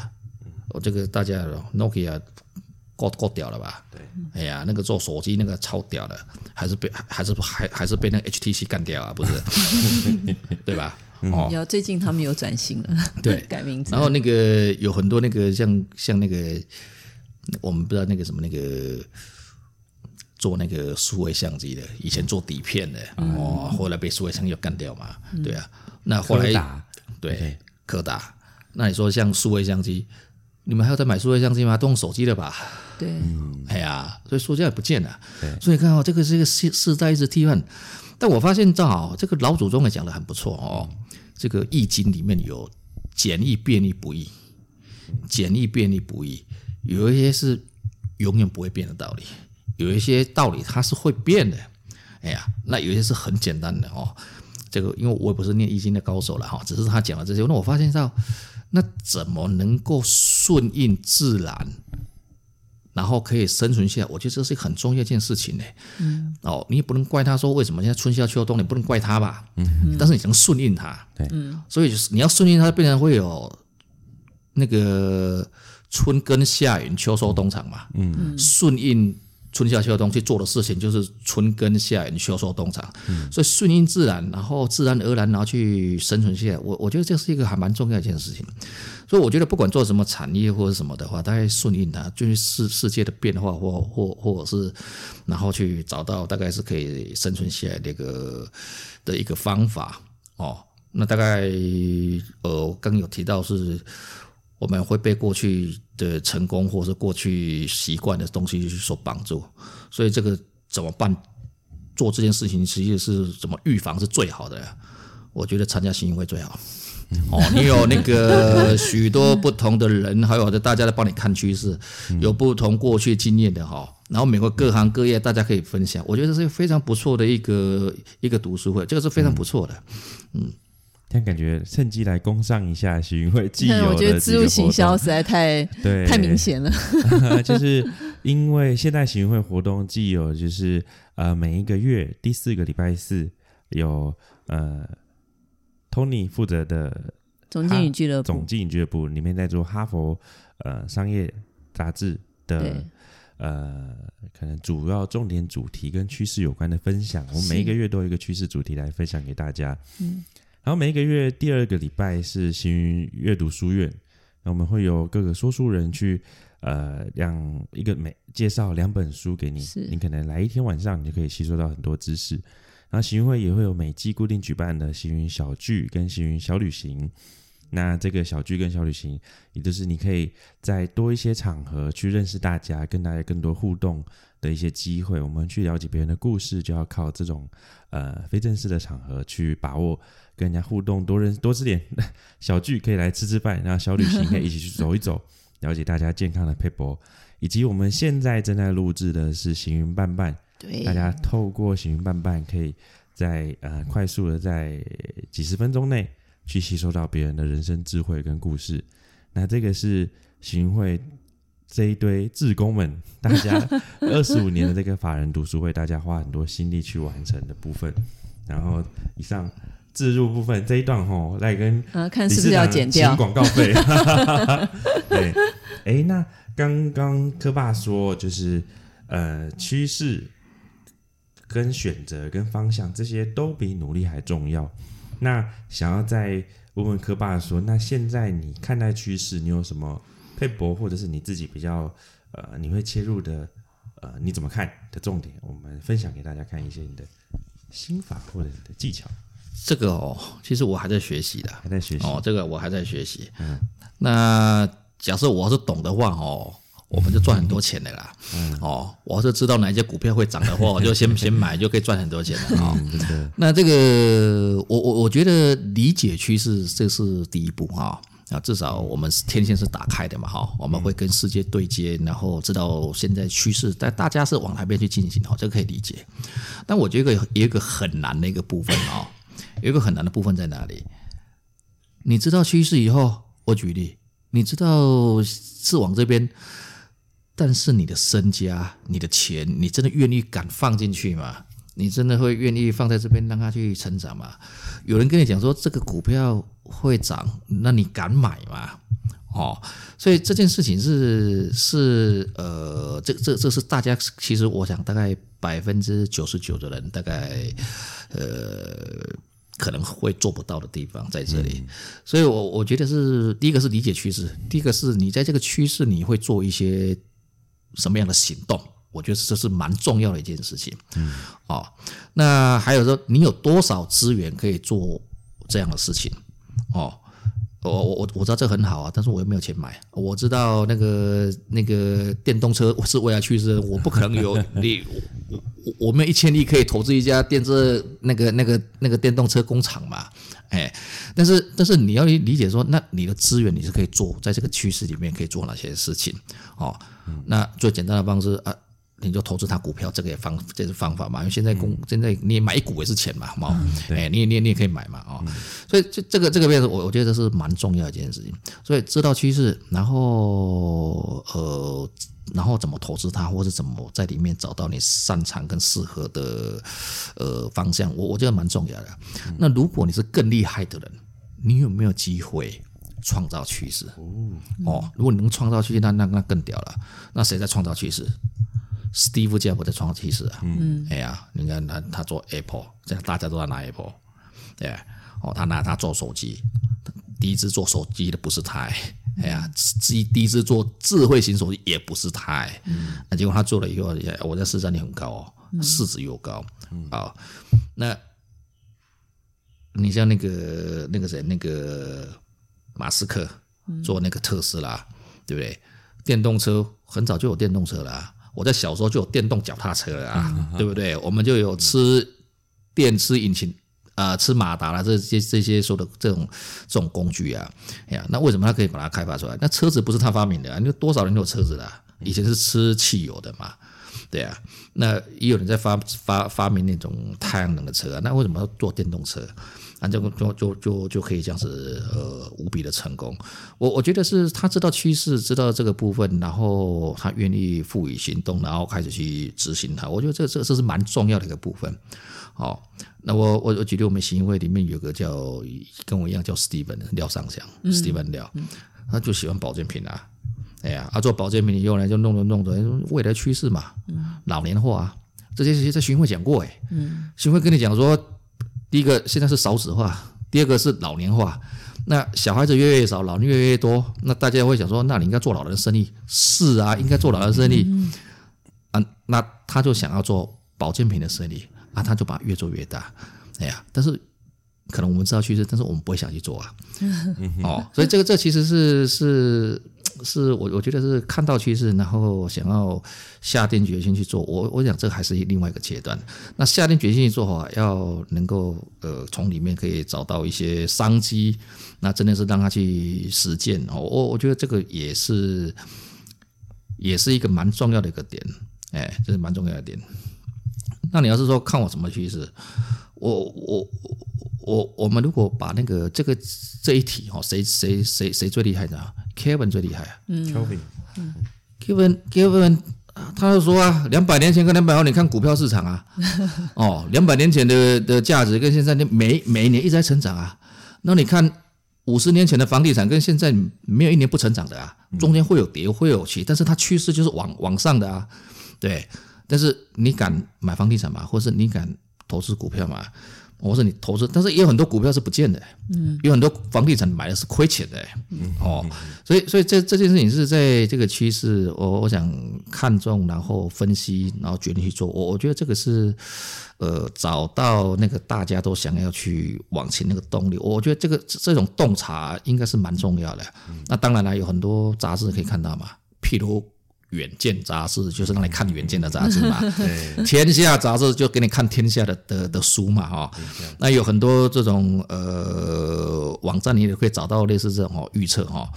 我这个大家 Nokia 够够屌了吧？对，哎呀，那个做手机那个超屌的，还是被还是还还是被那个 HTC 干掉啊？不是，对吧？哦，有最近他们有转型了，对，改名字。然后那个有很多那个像像那个我们不知道那个什么那个做那个数位相机的，以前做底片的，嗯、哦，后来被数位相机又干掉嘛，嗯、对啊。那后来打对柯达，那你说像数位相机？你们还要再买数位相机吗？都用手机了吧？对，哎呀，所以塑胶也不见了。所以看哦，这个是一个世世代一直替换。但我发现正好这个老祖宗也讲得很不错哦。这个易经里面有简易、便利、不易，简易、便利、不易，有一些是永远不会变的道理，有一些道理它是会变的。哎呀，那有一些是很简单的哦。这个因为我也不是念易经的高手了哈，只是他讲了这些，那我发现到。那怎么能够顺应自然，然后可以生存下来？我觉得这是一个很重要一件事情呢。嗯，哦，你也不能怪他说为什么现在春夏秋冬，你不能怪他吧？嗯，但是你能顺应他。对，嗯，所以就是你要顺应他，必然会有那个春耕夏耘秋收冬藏嘛。嗯，顺应。春夏秋冬去做的事情就是春耕夏耘秋收冬藏，嗯、所以顺应自然，然后自然而然然后去生存下来。我我觉得这是一个还蛮重要的一件事情。所以我觉得不管做什么产业或者什么的话，大概顺应它，就是世世界的变化或或或者是，然后去找到大概是可以生存下来的一个的一个方法哦。那大概呃刚有提到是。我们会被过去的成功，或者是过去习惯的东西所绑住，所以这个怎么办？做这件事情其实是怎么预防是最好的。我觉得参加新运会最好。哦，你有那个 许多不同的人，还有的大家在帮你看趋势，有不同过去经验的哈，然后美国各行各业大家可以分享，我觉得这是非常不错的一个一个读书会，这个是非常不错的，嗯。但感觉趁机来攻上一下行运会既有的，我觉得自入行销实在太对太明显了。就是因为现在行运会活动既有，就是呃每一个月第四个礼拜四有呃 Tony 负责的总经理俱乐部，总经理俱乐部里面在做哈佛呃商业杂志的呃可能主要重点主题跟趋势有关的分享。我们每一个月都有一个趋势主题来分享给大家。嗯。然后每一个月第二个礼拜是行云阅读书院，那我们会有各个说书人去，呃，让一个每介绍两本书给你，你可能来一天晚上，你就可以吸收到很多知识。然后行云会也会有每季固定举办的行云小聚跟行云小旅行，那这个小聚跟小旅行，也就是你可以在多一些场合去认识大家，跟大家更多互动的一些机会。我们去了解别人的故事，就要靠这种呃非正式的场合去把握。跟人家互动，多认多吃点 小聚，可以来吃吃饭，然后小旅行可以一起去走一走，了解大家健康的撇步，以及我们现在正在录制的是行云伴伴，对，大家透过行云伴伴，可以在呃快速的在几十分钟内去吸收到别人的人生智慧跟故事。那这个是行云会这一堆志工们，大家 二十五年的这个法人读书会，大家花很多心力去完成的部分。然后以上。自入部分这一段吼，来跟啊，看是不是要剪掉广告费？对，哎，那刚刚科爸说，就是呃，趋势跟选择跟方向这些都比努力还重要。那想要再问问柯爸说，那现在你看待趋势，你有什么配博，或者是你自己比较呃，你会切入的呃，你怎么看的重点？我们分享给大家看一些你的心法或者你的技巧。这个哦，其实我还在学习的，还在学习哦。这个我还在学习。嗯，那假设我要是懂的话哦，我们就赚很多钱的啦。嗯，哦，我要是知道哪一些股票会涨的话，我就先先买，就可以赚很多钱了啊。哦、那这个，我我我觉得理解趋势这是第一步哈。啊，至少我们天线是打开的嘛哈，我们会跟世界对接，然后知道现在趋势，但大家是往哪边去进行哈，这个可以理解。但我觉得有一个很难的一个部分啊。有一个很难的部分在哪里？你知道趋势以后，我举例，你知道是往这边，但是你的身家、你的钱，你真的愿意敢放进去吗？你真的会愿意放在这边让它去成长吗？有人跟你讲说这个股票会涨，那你敢买吗？哦，所以这件事情是是呃，这这这是大家其实我想大概百分之九十九的人大概呃可能会做不到的地方在这里，所以我我觉得是第一个是理解趋势，第一个是你在这个趋势你会做一些什么样的行动，我觉得这是蛮重要的一件事情。嗯，哦，那还有说你有多少资源可以做这样的事情，哦。我我我知道这很好啊，但是我又没有钱买。我知道那个那个电动车是未来趋势，我不可能有你 我我没有一千亿可以投资一家电子那个那个那个电动车工厂嘛，哎，但是但是你要理解说，那你的资源你是可以做在这个趋势里面可以做哪些事情哦？那最简单的方式啊。你就投资他股票，这个也方这是方法嘛？因为现在公、嗯、现在你买一股也是钱嘛，嘛、嗯，哎，你你你也可以买嘛，哦、嗯，所以这这个这个变成我我觉得这是蛮重要的一件事情。所以知道趋势，然后呃，然后怎么投资它，或者怎么在里面找到你擅长跟适合的呃方向，我我觉得蛮重要的。嗯、那如果你是更厉害的人，你有没有机会创造趋势？哦，如果你能创造趋势，那那那更屌了。那谁在创造趋势？Steve Jobs 在创造趋势啊，嗯，哎呀，你看他他做 Apple，现在大家都在拿 Apple，对，哦，他拿他做手机，第一支做手机的不是他，哎呀，第第一次做智慧型手机也不是他，嗯，那结果他做了以后，我在市占率很高哦，市值又高，啊，那你像那个那个谁，那个马斯克做那个特斯拉，对不对？电动车很早就有电动车了。我在小时候就有电动脚踏车了啊，嗯、对不对？我们就有吃电、吃引擎啊、呃、吃马达啦，这些这些说的这种这种工具啊，哎呀，那为什么他可以把它开发出来？那车子不是他发明的啊，那多少人有车子的，以前是吃汽油的嘛，对啊，那也有人在发发发明那种太阳能的车啊，那为什么要做电动车？那就就就就就可以这样子呃无比的成功，我我觉得是他知道趋势，知道这个部分，然后他愿意赋予行动，然后开始去执行它。我觉得这这这是蛮重要的一个部分。好，那我我我举例，我们行会里面有个叫跟我一样叫 Steven 廖尚祥，Steven 廖，他就喜欢保健品啊，哎呀，他做保健品以后呢就弄着弄着，未来趋势嘛，老年化这些这些在行会讲过哎，行会跟你讲说。第一个现在是少子化，第二个是老年化。那小孩子越来越少，老人越来越多，那大家会想说，那你应该做老人生意。是啊，应该做老人生意。嗯、啊，那他就想要做保健品的生意啊，他就把越做越大。哎呀，但是可能我们知道趋势，但是我们不会想去做啊。哦，所以这个这其实是是。是我我觉得是看到趋势，然后想要下定决心去做。我我想这还是另外一个阶段。那下定决心去做好，要能够呃从里面可以找到一些商机，那真的是让他去实践哦。我我觉得这个也是也是一个蛮重要的一个点，哎，这是蛮重要的点。那你要是说看我什么趋势，我我我我们如果把那个这个这一题哈，谁谁谁谁最厉害的？Kevin 最厉害啊，嗯，Kevin Kevin，他就说啊，两百年前跟两百后，你看股票市场啊，哦，两百年前的的价值跟现在，你每每一年一直在成长啊。那你看五十年前的房地产跟现在没有一年不成长的啊，中间会有跌会有起，但是它趋势就是往往上的啊，对。但是你敢买房地产吗？或是你敢投资股票吗？我说你投资，但是也有很多股票是不见的，嗯，有很多房地产买的是亏钱的，嗯，哦，所以所以这这件事情是在这个趋势，我我想看中，然后分析，然后决定去做，我我觉得这个是呃找到那个大家都想要去往前那个动力，我觉得这个这种洞察应该是蛮重要的。那当然了，有很多杂志可以看到嘛，譬如。远见杂志就是让你看远见的杂志嘛，天下杂志就给你看天下的的的书嘛，哈。那有很多这种呃网站，你也可以找到类似这种哦预测哈。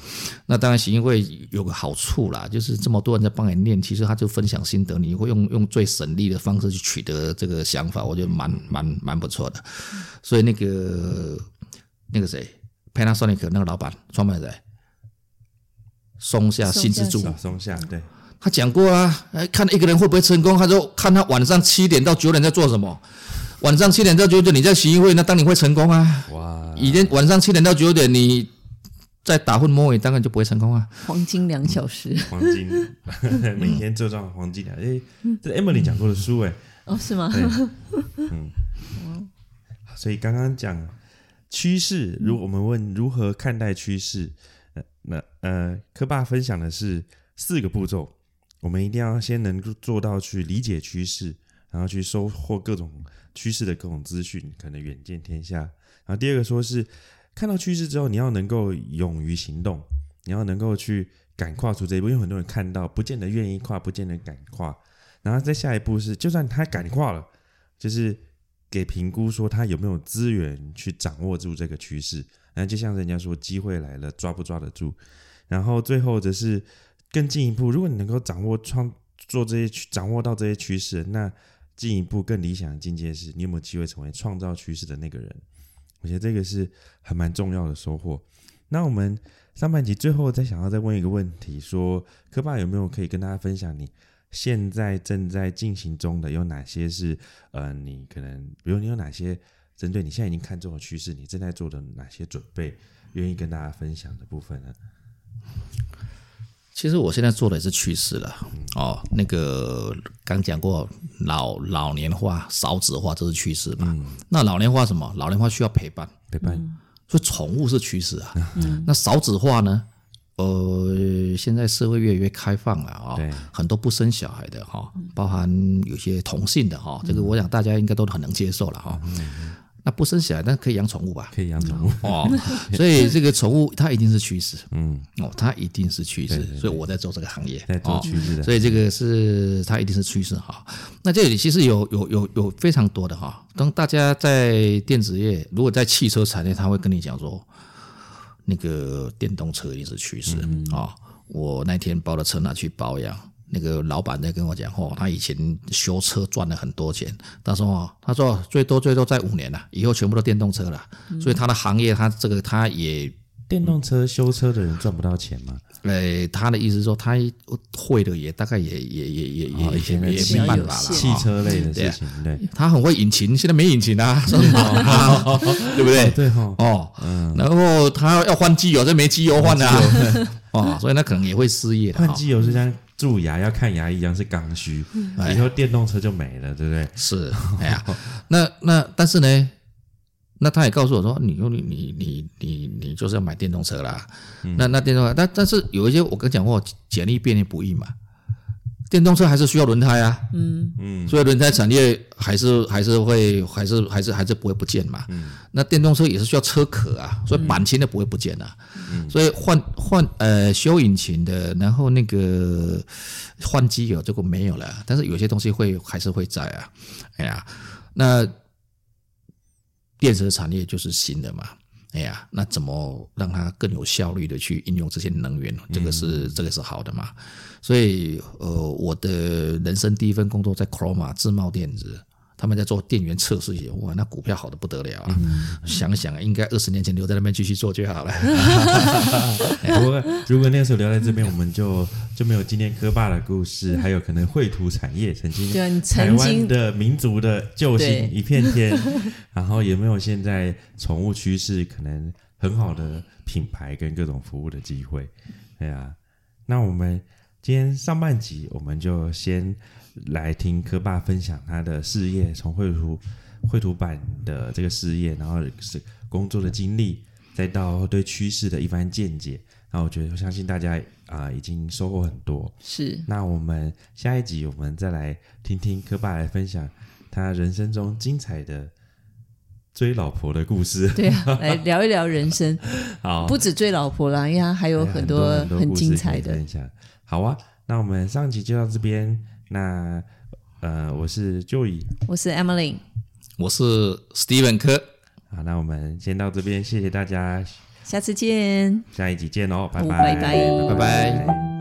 那当然，行会有个好处啦，就是这么多人在帮你念，其实他就分享心得，你会用用最省力的方式去取得这个想法，我觉得蛮蛮蛮不错的。所以那个那个谁，Panasonic 那个老板创办人，松下幸之助，松下对。他讲过啊，哎，看一个人会不会成功，他说看他晚上七点到九点在做什么。晚上七点到九点你在行义会，那当你会成功啊。哇！已经晚上七点到九点你在打混摸鱼，当然就不会成功啊。黄金两小时，黄金 每天做账黄金两。哎，这 Emily 讲过的书哎。哦，是吗？嗯。所以刚刚讲趋势，如果我们问如何看待趋势，呃，那呃，科爸分享的是四个步骤，我们一定要先能够做到去理解趋势，然后去收获各种趋势的各种资讯，可能远见天下。然后第二个说是。看到趋势之后，你要能够勇于行动，你要能够去敢跨出这一步。因为很多人看到，不见得愿意跨，不见得敢跨。然后再下一步是，就算他敢跨了，就是给评估说他有没有资源去掌握住这个趋势。然后就像人家说，机会来了，抓不抓得住？然后最后则是更进一步，如果你能够掌握创做这些掌握到这些趋势，那进一步更理想的境界是，你有没有机会成为创造趋势的那个人？我觉得这个是还蛮重要的收获。那我们上半集最后再想要再问一个问题，说科爸有没有可以跟大家分享你现在正在进行中的有哪些是呃，你可能比如你有哪些针对你现在已经看中的趋势，你正在做的哪些准备，愿意跟大家分享的部分呢？其实我现在做的也是趋势了哦，那个刚讲过老老年化、少子化，这是趋势嘛？嗯、那老年化什么？老年化需要陪伴，陪伴，所以宠物是趋势啊。嗯、那少子化呢？呃，现在社会越来越开放了啊，对很多不生小孩的哈，包含有些同性的哈，这个我想大家应该都很能接受了哈。嗯那不生小孩，但可以养宠物吧？可以养宠物哦，所以这个宠物它一定是趋势，嗯，哦，它一定是趋势，对对对，所以我在做这个行业，在做趋势的，所以这个是它一定是趋势哈。那这里其实有有有有非常多的哈，当大家在电子业，如果在汽车产业，他会跟你讲说，那个电动车一定是趋势啊，嗯哦。我那天包了车拿去保养。那个老板在跟我讲，哦，他以前修车赚了很多钱，他说哦，他说最多最多在五年了，以后全部都电动车了，嗯、所以他的行业，他这个他也电动车修车的人赚不到钱吗？呃，他的意思是说，他会的也大概也也也也也也也没办法了，汽车类的事情，对，他很会引擎，现在没引擎啊，对不对？对哈，哦，嗯，然后他要换机油，这没机油换啊，哦，所以那可能也会失业，换机油是这样。蛀牙要看牙医一样是刚需，以后电动车就没了，对不对？是，哎呀，那那但是呢，那他也告诉我说，你你你你你你就是要买电动车啦。嗯、那那电动车，但但是有一些我跟讲过，简历便利不易嘛。电动车还是需要轮胎啊，嗯。嗯，所以轮胎产业还是还是会还是还是还是不会不见嘛，嗯，那电动车也是需要车壳啊，所以钣金的不会不见啊，嗯，所以换换呃修引擎的，然后那个换机油这个没有了，但是有些东西会还是会在啊，哎呀，那电池产业就是新的嘛。哎呀，那怎么让它更有效率的去应用这些能源？这个是、嗯、这个是好的嘛？所以呃，我的人生第一份工作在 Chroma 自贸电子。他们在做电源测试也，哇，那股票好的不得了啊！嗯、想想应该二十年前留在那边继续做就好了。不过如果那时候留在这边，我们就就没有今天科爸的故事，还有可能绘图产业曾经台湾的民族的救星一片天，然后也没有现在宠物趋势可能很好的品牌跟各种服务的机会。对啊，那我们今天上半集我们就先。来听科爸分享他的事业，从绘图绘图板的这个事业，然后是工作的经历，再到对趋势的一番见解。那我觉得，我相信大家啊、呃，已经收获很多。是。那我们下一集，我们再来听听科爸来分享他人生中精彩的追老婆的故事。对啊，来聊一聊人生。好，不止追老婆啦，因为他还有很多很精彩的分享。好啊，那我们上集就到这边。那呃，我是 Joey，我是 Emily，我是 Steven 科。好，那我们先到这边，谢谢大家，下次见，下一集见哦，拜拜，拜拜，拜拜。